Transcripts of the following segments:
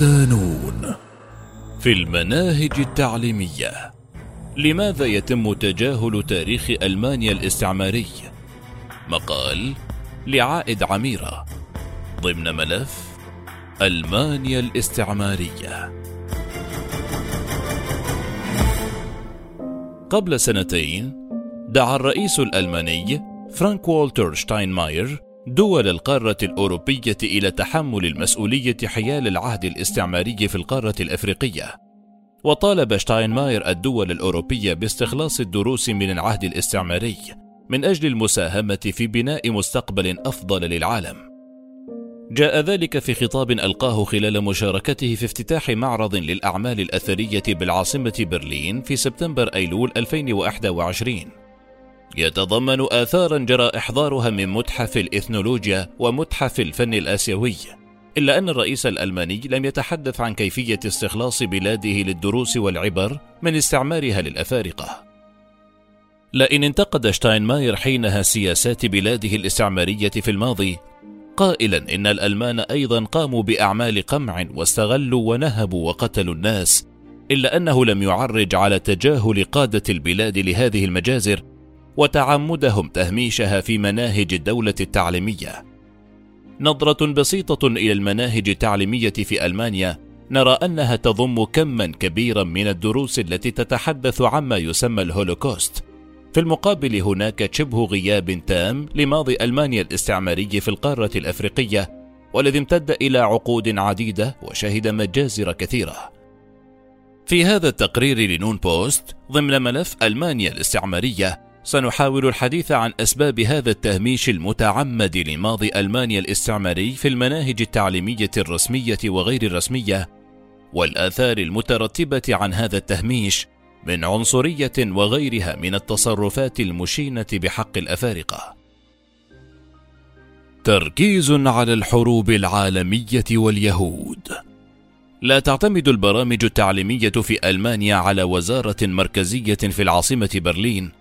صدى نون في المناهج التعليمية لماذا يتم تجاهل تاريخ ألمانيا الاستعماري؟ مقال لعائد عميرة ضمن ملف ألمانيا الاستعمارية قبل سنتين دعا الرئيس الألماني فرانك والتر شتاينماير دول القارة الأوروبية إلى تحمل المسؤولية حيال العهد الاستعماري في القارة الأفريقية. وطالب شتاينماير الدول الأوروبية باستخلاص الدروس من العهد الاستعماري من أجل المساهمة في بناء مستقبل أفضل للعالم. جاء ذلك في خطاب ألقاه خلال مشاركته في افتتاح معرض للأعمال الأثرية بالعاصمة برلين في سبتمبر أيلول 2021 يتضمن آثارا جرى إحضارها من متحف الإثنولوجيا ومتحف الفن الآسيوي. إلا أن الرئيس الألماني لم يتحدث عن كيفية استخلاص بلاده للدروس والعبر من استعمارها للأفارقة. لئن انتقد شتاينماير حينها سياسات بلاده الاستعمارية في الماضي قائلا إن الألمان أيضا قاموا بأعمال قمع واستغلوا ونهبوا وقتلوا الناس إلا أنه لم يعرج على تجاهل قادة البلاد لهذه المجازر وتعمدهم تهميشها في مناهج الدولة التعليمية. نظرة بسيطة إلى المناهج التعليمية في ألمانيا نرى أنها تضم كما كبيرا من الدروس التي تتحدث عما يسمى الهولوكوست. في المقابل هناك شبه غياب تام لماضي ألمانيا الاستعماري في القارة الأفريقية والذي امتد إلى عقود عديدة وشهد مجازر كثيرة. في هذا التقرير لنون بوست ضمن ملف ألمانيا الاستعمارية سنحاول الحديث عن أسباب هذا التهميش المتعمد لماضي ألمانيا الاستعماري في المناهج التعليمية الرسمية وغير الرسمية، والآثار المترتبة عن هذا التهميش من عنصرية وغيرها من التصرفات المشينة بحق الأفارقة. تركيز على الحروب العالمية واليهود. لا تعتمد البرامج التعليمية في ألمانيا على وزارة مركزية في العاصمة برلين،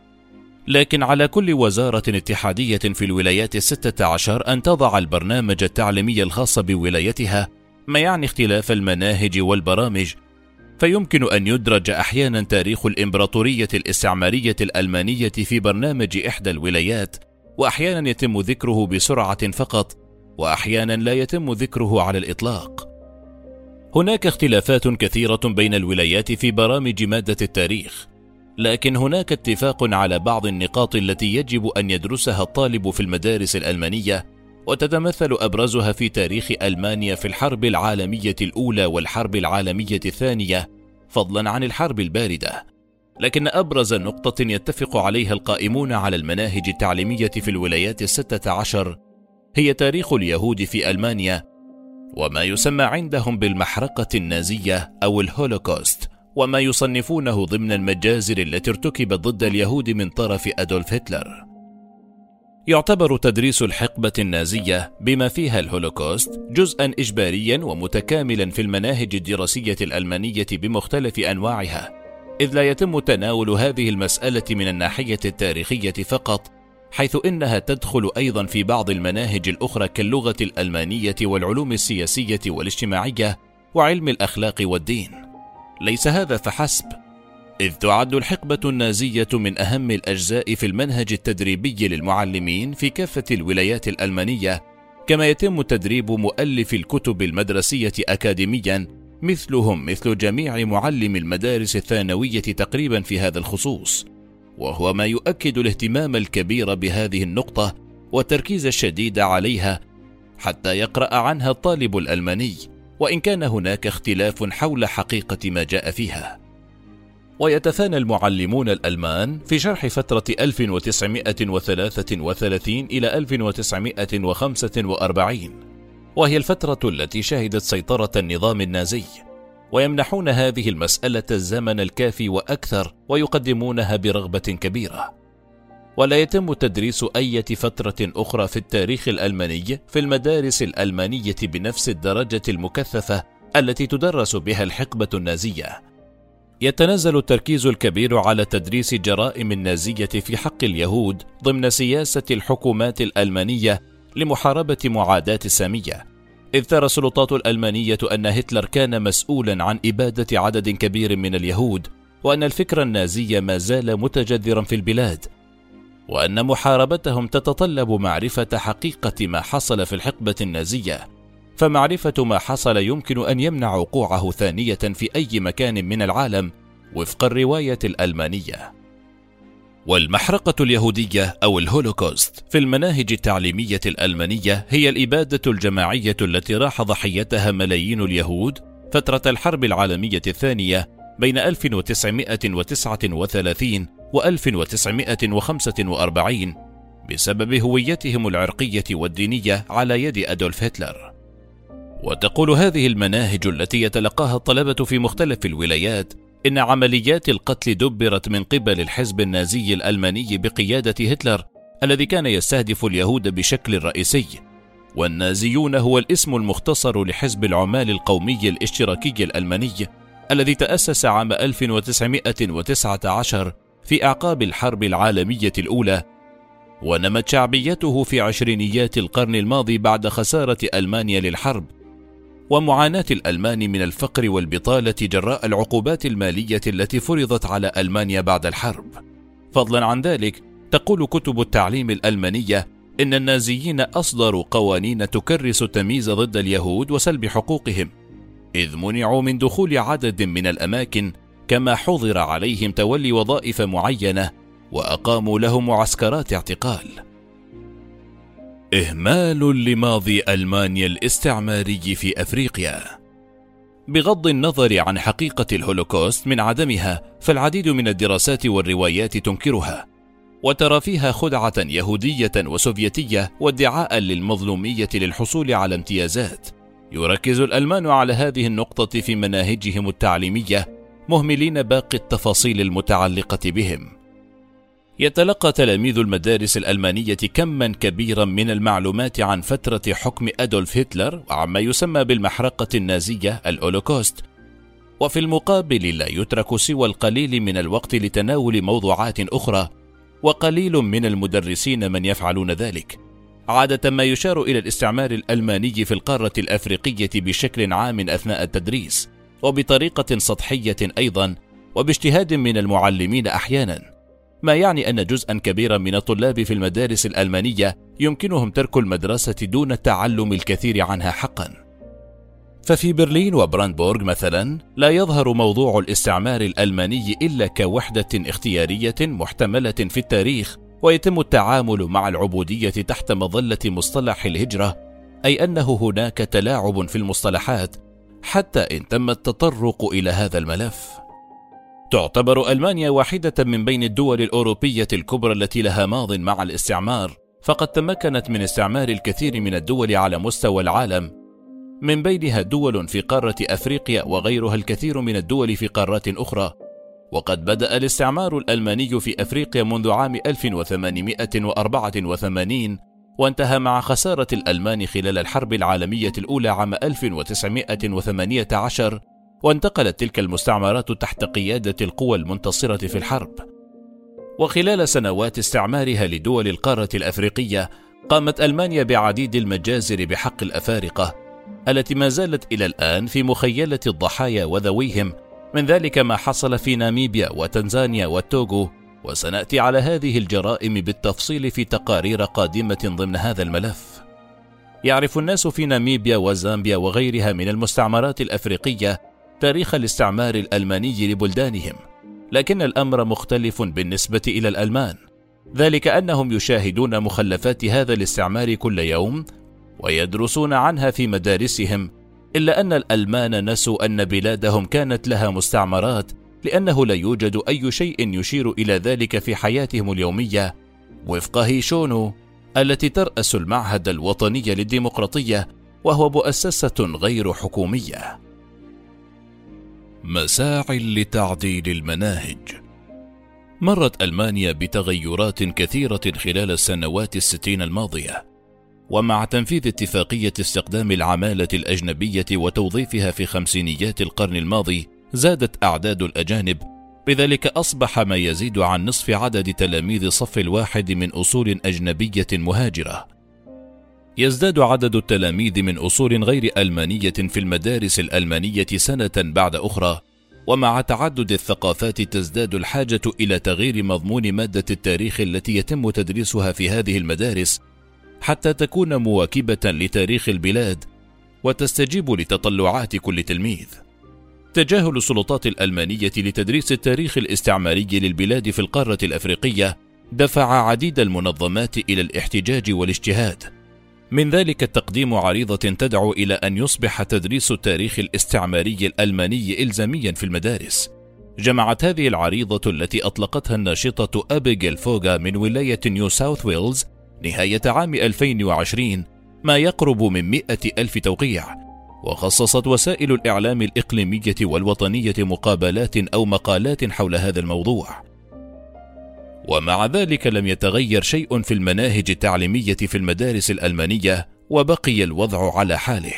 لكن على كل وزارة اتحادية في الولايات الستة عشر أن تضع البرنامج التعليمي الخاص بولايتها ما يعني اختلاف المناهج والبرامج. فيمكن أن يدرج أحيانا تاريخ الإمبراطورية الاستعمارية الألمانية في برنامج إحدى الولايات وأحيانا يتم ذكره بسرعة فقط وأحيانا لا يتم ذكره على الإطلاق. هناك اختلافات كثيرة بين الولايات في برامج مادة التاريخ. لكن هناك اتفاق على بعض النقاط التي يجب أن يدرسها الطالب في المدارس الألمانية وتتمثل أبرزها في تاريخ ألمانيا في الحرب العالمية الأولى والحرب العالمية الثانية فضلا عن الحرب الباردة. لكن أبرز نقطة يتفق عليها القائمون على المناهج التعليمية في الولايات الستة عشر هي تاريخ اليهود في ألمانيا وما يسمى عندهم بالمحرقة النازية أو الهولوكوست. وما يصنفونه ضمن المجازر التي ارتكبت ضد اليهود من طرف أدولف هتلر. يعتبر تدريس الحقبة النازية بما فيها الهولوكوست جزءا إجباريا ومتكاملا في المناهج الدراسية الألمانية بمختلف أنواعها، إذ لا يتم تناول هذه المسألة من الناحية التاريخية فقط، حيث إنها تدخل أيضا في بعض المناهج الأخرى كاللغة الألمانية والعلوم السياسية والاجتماعية وعلم الأخلاق والدين. ليس هذا فحسب إذ تعد الحقبة النازية من أهم الأجزاء في المنهج التدريبي للمعلمين في كافة الولايات الألمانية، كما يتم تدريب مؤلف الكتب المدرسية أكاديميا مثلهم مثل جميع معلم المدارس الثانوية تقريبا في هذا الخصوص، وهو ما يؤكد الاهتمام الكبير بهذه النقطة والتركيز الشديد عليها حتى يقرأ عنها الطالب الألماني. وإن كان هناك اختلاف حول حقيقة ما جاء فيها. ويتثانى المعلمون الألمان في شرح فترة 1933 إلى 1945 وهي الفترة التي شهدت سيطرة النظام النازي ويمنحون هذه المسألة الزمن الكافي وأكثر ويقدمونها برغبة كبيرة ولا يتم تدريس أي فترة أخرى في التاريخ الألماني في المدارس الألمانية بنفس الدرجة المكثفة التي تدرس بها الحقبة النازية. يتنزل التركيز الكبير على تدريس جرائم النازية في حق اليهود ضمن سياسة الحكومات الألمانية لمحاربة معاداة السامية، إذ ترى السلطات الألمانية أن هتلر كان مسؤولا عن إبادة عدد كبير من اليهود وأن الفكر النازي ما زال متجذرا في البلاد وأن محاربتهم تتطلب معرفة حقيقة ما حصل في الحقبة النازية. فمعرفة ما حصل يمكن أن يمنع وقوعه ثانية في أي مكان من العالم وفق الرواية الألمانية. والمحرقة اليهودية أو الهولوكوست في المناهج التعليمية الألمانية هي الإبادة الجماعية التي راح ضحيتها ملايين اليهود فترة الحرب العالمية الثانية بين 1939 و 1945 بسبب هويتهم العرقية والدينية على يد أدولف هتلر. وتقول هذه المناهج التي يتلقاها الطلبة في مختلف الولايات إن عمليات القتل دبرت من قبل الحزب النازي الألماني بقيادة هتلر الذي كان يستهدف اليهود بشكل رئيسي والنازيون هو الاسم المختصر لحزب العمال القومي الاشتراكي الألماني الذي تأسس عام 1919 في أعقاب الحرب العالمية الأولى ونمت شعبيته في عشرينيات القرن الماضي بعد خسارة ألمانيا للحرب ومعاناة الألمان من الفقر والبطالة جراء العقوبات المالية التي فرضت على ألمانيا بعد الحرب. فضلا عن ذلك، تقول كتب التعليم الألمانية إن النازيين أصدروا قوانين تكرس التمييز ضد اليهود وسلب حقوقهم، إذ منعوا من دخول عدد من الأماكن كما حظر عليهم تولي وظائف معينة وأقاموا لهم معسكرات اعتقال. إهمال لماضي ألمانيا الاستعماري في أفريقيا بغض النظر عن حقيقة الهولوكوست من عدمها فالعديد من الدراسات والروايات تنكرها وترى فيها خدعة يهودية وسوفيتية وادعاء للمظلومية للحصول على امتيازات يركز الألمان على هذه النقطة في مناهجهم التعليمية مهملين باقي التفاصيل المتعلقة بهم. يتلقى تلاميذ المدارس الألمانية كما كبيرا من المعلومات عن فترة حكم أدولف هتلر وعما يسمى بالمحرقة النازية الأولوكوست. وفي المقابل لا يترك سوى القليل من الوقت لتناول موضوعات أخرى وقليل من المدرسين من يفعلون ذلك. عادة ما يشار إلى الاستعمار الألماني في القارة الأفريقية بشكل عام أثناء التدريس. وبطريقة سطحية أيضا وباجتهاد من المعلمين أحيانا ما يعني أن جزءا كبيرا من الطلاب في المدارس الألمانية يمكنهم ترك المدرسة دون التعلم الكثير عنها حقا. ففي برلين وبراندبورغ مثلا لا يظهر موضوع الاستعمار الألماني إلا كوحدة اختيارية محتملة في التاريخ ويتم التعامل مع العبودية تحت مظلة مصطلح الهجرة أي أنه هناك تلاعب في المصطلحات حتى إن تم التطرق إلى هذا الملف. تعتبر ألمانيا واحدة من بين الدول الأوروبية الكبرى التي لها ماض مع الاستعمار، فقد تمكنت من استعمار الكثير من الدول على مستوى العالم، من بينها دول في قارة أفريقيا وغيرها الكثير من الدول في قارات أخرى. وقد بدأ الاستعمار الألماني في أفريقيا منذ عام 1884 وانتهى مع خسارة الألمان خلال الحرب العالمية الأولى عام 1918 وانتقلت تلك المستعمرات تحت قيادة القوى المنتصرة في الحرب. وخلال سنوات استعمارها لدول القارة الأفريقية، قامت ألمانيا بعديد المجازر بحق الأفارقة، التي ما زالت إلى الآن في مخيلة الضحايا وذويهم، من ذلك ما حصل في ناميبيا وتنزانيا والتوغو، وسنأتي على هذه الجرائم بالتفصيل في تقارير قادمة ضمن هذا الملف. يعرف الناس في ناميبيا وزامبيا وغيرها من المستعمرات الأفريقية تاريخ الاستعمار الألماني لبلدانهم، لكن الأمر مختلف بالنسبة إلى الألمان، ذلك أنهم يشاهدون مخلفات هذا الاستعمار كل يوم ويدرسون عنها في مدارسهم، إلا أن الألمان نسوا أن بلادهم كانت لها مستعمرات لأنه لا يوجد أي شيء يشير إلى ذلك في حياتهم اليومية. وفق هيشونو التي ترأس المعهد الوطني للديمقراطية وهو مؤسسة غير حكومية. مساع لتعديل المناهج. مرت ألمانيا بتغيرات كثيرة خلال السنوات الستين الماضية. ومع تنفيذ اتفاقية استخدام العمالة الأجنبية وتوظيفها في خمسينيات القرن الماضي زادت أعداد الأجانب بذلك أصبح ما يزيد عن نصف عدد تلاميذ صف الواحد من أصول أجنبية مهاجرة. يزداد عدد التلاميذ من أصول غير ألمانية في المدارس الألمانية سنة بعد أخرى ومع تعدد الثقافات تزداد الحاجة إلى تغيير مضمون مادة التاريخ التي يتم تدريسها في هذه المدارس حتى تكون مواكبة لتاريخ البلاد وتستجيب لتطلعات كل تلميذ. تجاهل السلطات الألمانية لتدريس التاريخ الاستعماري للبلاد في القارة الأفريقية دفع عديد المنظمات إلى الاحتجاج والاجتهاد. من ذلك التقديم عريضة تدعو إلى أن يصبح تدريس التاريخ الاستعماري الألماني الزاميا في المدارس. جمعت هذه العريضة التي أطلقتها الناشطة أبيجيل فوغا من ولاية نيو ساوث ويلز نهاية عام 2020 ما يقرب من مئة ألف توقيع. وخصصت وسائل الإعلام الإقليمية والوطنية مقابلات أو مقالات حول هذا الموضوع. ومع ذلك لم يتغير شيء في المناهج التعليمية في المدارس الألمانية وبقي الوضع على حاله.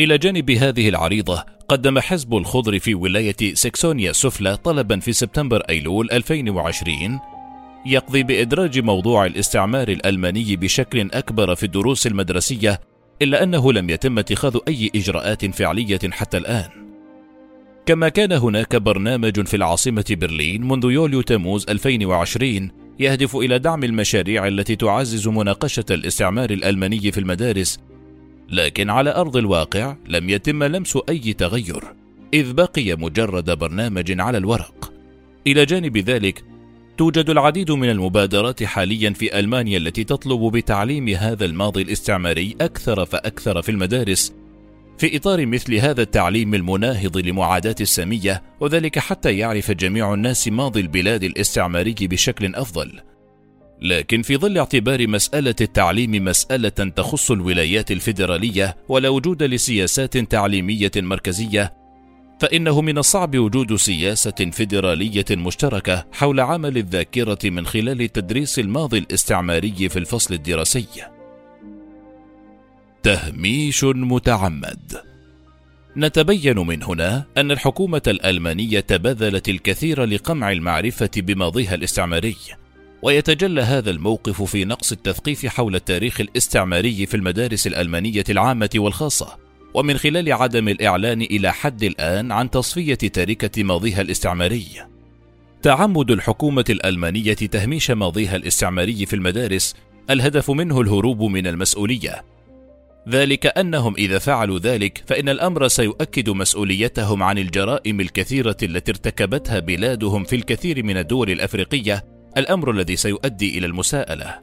إلى جانب هذه العريضة قدم حزب الخضر في ولاية سكسونيا السفلى طلبا في سبتمبر أيلول 2020 يقضي بإدراج موضوع الاستعمار الألماني بشكل أكبر في الدروس المدرسية إلا أنه لم يتم اتخاذ أي إجراءات فعلية حتى الآن. كما كان هناك برنامج في العاصمة برلين منذ يوليو تموز 2020 يهدف إلى دعم المشاريع التي تعزز مناقشة الاستعمار الألماني في المدارس، لكن على أرض الواقع لم يتم لمس أي تغير، إذ بقي مجرد برنامج على الورق. إلى جانب ذلك، توجد العديد من المبادرات حاليا في ألمانيا التي تطلب بتعليم هذا الماضي الاستعماري أكثر فأكثر في المدارس في إطار مثل هذا التعليم المناهض لمعاداة السامية وذلك حتى يعرف جميع الناس ماضي البلاد الاستعماري بشكل أفضل. لكن في ظل اعتبار مسألة التعليم مسألة تخص الولايات الفيدرالية ولا وجود لسياسات تعليمية مركزية فإنه من الصعب وجود سياسة فيدرالية مشتركة حول عمل الذاكرة من خلال تدريس الماضي الاستعماري في الفصل الدراسي. تهميش متعمد نتبين من هنا أن الحكومة الألمانية بذلت الكثير لقمع المعرفة بماضيها الاستعماري، ويتجلى هذا الموقف في نقص التثقيف حول التاريخ الاستعماري في المدارس الألمانية العامة والخاصة، ومن خلال عدم الإعلان إلى حد الآن عن تصفية تاركة ماضيها الاستعماري. تعمد الحكومة الألمانية تهميش ماضيها الاستعماري في المدارس الهدف منه الهروب من المسؤولية. ذلك أنهم إذا فعلوا ذلك فإن الأمر سيؤكد مسؤوليتهم عن الجرائم الكثيرة التي ارتكبتها بلادهم في الكثير من الدول الأفريقية، الأمر الذي سيؤدي إلى المساءلة.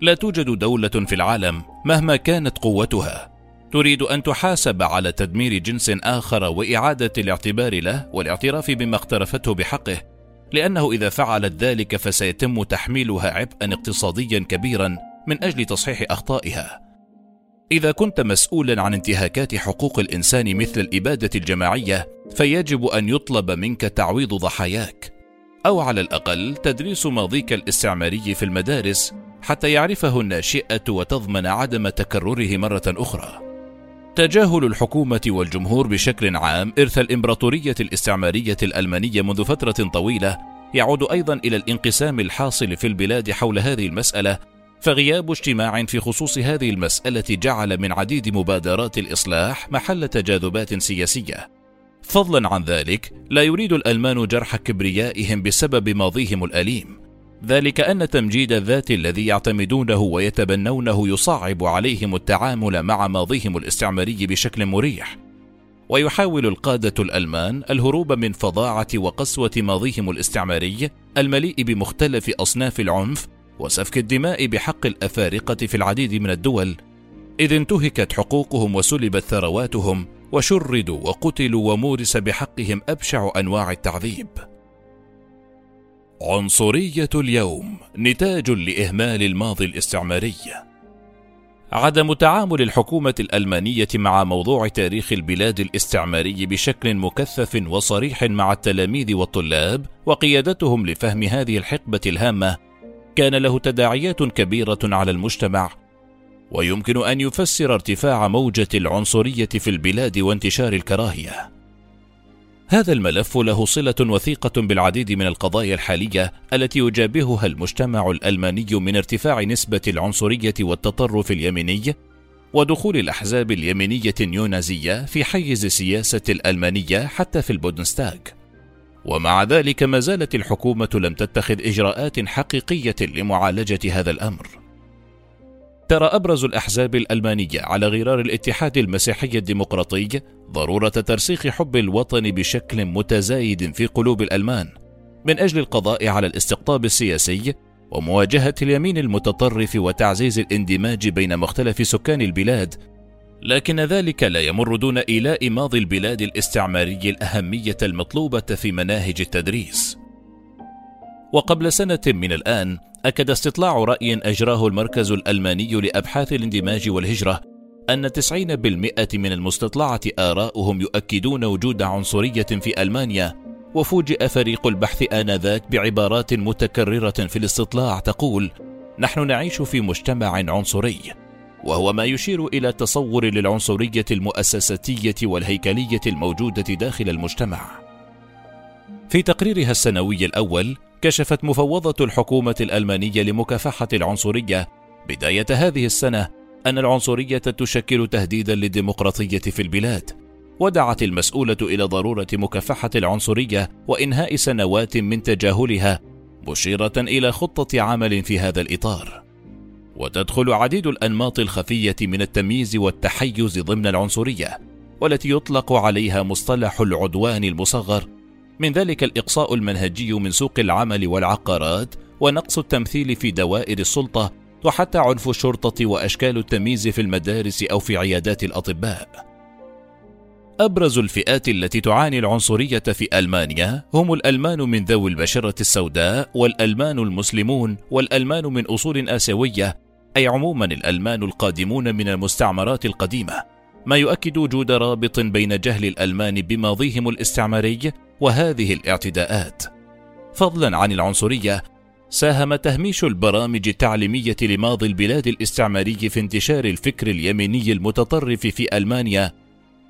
لا توجد دولة في العالم مهما كانت قوتها تريد أن تحاسب على تدمير جنس آخر وإعادة الاعتبار له والاعتراف بما اقترفته بحقه لأنه إذا فعلت ذلك فسيتم تحميلها عبئا اقتصاديا كبيرا من أجل تصحيح أخطائها. إذا كنت مسؤولا عن انتهاكات حقوق الإنسان مثل الإبادة الجماعية فيجب أن يطلب منك تعويض ضحاياك أو على الأقل تدريس ماضيك الاستعماري في المدارس حتى يعرفه الناشئه وتضمن عدم تكرره مرة أخرى. تجاهل الحكومة والجمهور بشكل عام إرث الإمبراطورية الاستعمارية الألمانية منذ فترة طويلة يعود أيضا إلى الانقسام الحاصل في البلاد حول هذه المسألة فغياب اجتماع في خصوص هذه المسألة جعل من عديد مبادرات الإصلاح محل تجاذبات سياسية. فضلا عن ذلك، لا يريد الألمان جرح كبريائهم بسبب ماضيهم الأليم، ذلك أن تمجيد الذات الذي يعتمدونه ويتبنونه يصعب عليهم التعامل مع ماضيهم الاستعماري بشكل مريح ويحاول القادة الألمان الهروب من فظاعة وقسوة ماضيهم الاستعماري المليء بمختلف أصناف العنف وسفك الدماء بحق الأفارقة في العديد من الدول إذ انتهكت حقوقهم وسلبت ثرواتهم وشردوا وقتلوا ومورس بحقهم أبشع أنواع التعذيب. عنصرية اليوم نتاج لإهمال الماضي الاستعماري. عدم تعامل الحكومة الألمانية مع موضوع تاريخ البلاد الاستعماري بشكل مكثف وصريح مع التلاميذ والطلاب وقيادتهم لفهم هذه الحقبة الهامة كان له تداعيات كبيرة على المجتمع ويمكن أن يفسر ارتفاع موجة العنصرية في البلاد وانتشار الكراهية. هذا الملف له صلة وثيقة بالعديد من القضايا الحالية التي يجابهها المجتمع الألماني من ارتفاع نسبة العنصرية والتطرف اليميني ودخول الأحزاب اليمينية النيونازية في حيز السياسة الألمانية حتى في البودنستاغ ومع ذلك ما زالت الحكومة لم تتخذ إجراءات حقيقية لمعالجة هذا الأمر. ترى أبرز الأحزاب الألمانية على غرار الاتحاد المسيحي الديمقراطي ضرورة ترسيخ حب الوطن بشكل متزايد في قلوب الألمان. من أجل القضاء على الاستقطاب السياسي ومواجهة اليمين المتطرف وتعزيز الاندماج بين مختلف سكان البلاد لكن ذلك لا يمر دون إيلاء ماضي البلاد الاستعماري الأهمية المطلوبة في مناهج التدريس. وقبل سنة من الآن أكد استطلاع رأي أجراه المركز الألماني لأبحاث الاندماج والهجرة أن 90% من المستطلعة آراؤهم يؤكدون وجود عنصرية في ألمانيا وفوجئ فريق البحث آنذاك بعبارات متكررة في الاستطلاع تقول: نحن نعيش في مجتمع عنصري، وهو ما يشير إلى تصور للعنصرية المؤسساتية والهيكلية الموجودة داخل المجتمع. في تقريرها السنوي الأول، كشفت مفوضة الحكومة الألمانية لمكافحة العنصرية بداية هذه السنة أن العنصرية تشكل تهديدا للديمقراطية في البلاد، ودعت المسؤولة إلى ضرورة مكافحة العنصرية وإنهاء سنوات من تجاهلها، مشيرة إلى خطة عمل في هذا الإطار. وتدخل عديد الأنماط الخفية من التمييز والتحيز ضمن العنصرية، والتي يطلق عليها مصطلح العدوان المصغر، من ذلك الإقصاء المنهجي من سوق العمل والعقارات، ونقص التمثيل في دوائر السلطة، وحتى عنف الشرطة وأشكال التمييز في المدارس أو في عيادات الأطباء. أبرز الفئات التي تعاني العنصرية في ألمانيا هم الألمان من ذوي البشرة السوداء والألمان المسلمون والألمان من أصول آسيوية أي عموما الألمان القادمون من المستعمرات القديمة ما يؤكد وجود رابط بين جهل الألمان بماضيهم الاستعماري وهذه الاعتداءات. فضلا عن العنصرية ساهم تهميش البرامج التعليمية لماضي البلاد الاستعماري في انتشار الفكر اليميني المتطرف في ألمانيا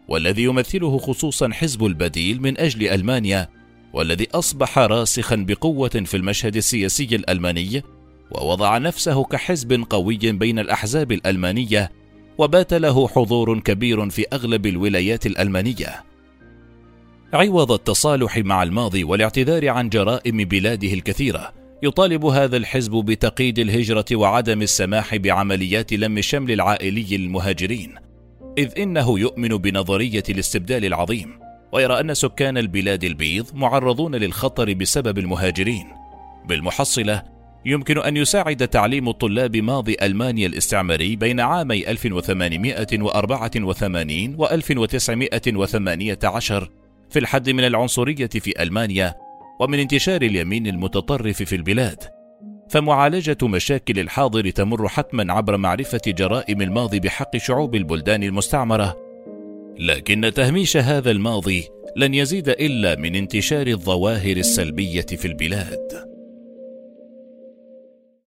والذي يمثله خصوصا حزب البديل من أجل ألمانيا والذي أصبح راسخا بقوة في المشهد السياسي الألماني ووضع نفسه كحزب قوي بين الأحزاب الألمانية وبات له حضور كبير في أغلب الولايات الألمانية. عوض التصالح مع الماضي والاعتذار عن جرائم بلاده الكثيرة يطالب هذا الحزب بتقييد الهجرة وعدم السماح بعمليات لم الشمل العائلي للمهاجرين إذ إنه يؤمن بنظرية الاستبدال العظيم ويرى أن سكان البلاد البيض معرضون للخطر بسبب المهاجرين. بالمحصلة يمكن أن يساعد تعليم الطلاب ماضي ألمانيا الاستعماري بين عامي 1884 و 1918 في الحد من العنصرية في ألمانيا ومن انتشار اليمين المتطرف في البلاد. فمعالجة مشاكل الحاضر تمر حتما عبر معرفة جرائم الماضي بحق شعوب البلدان المستعمرة. لكن تهميش هذا الماضي لن يزيد إلا من انتشار الظواهر السلبية في البلاد.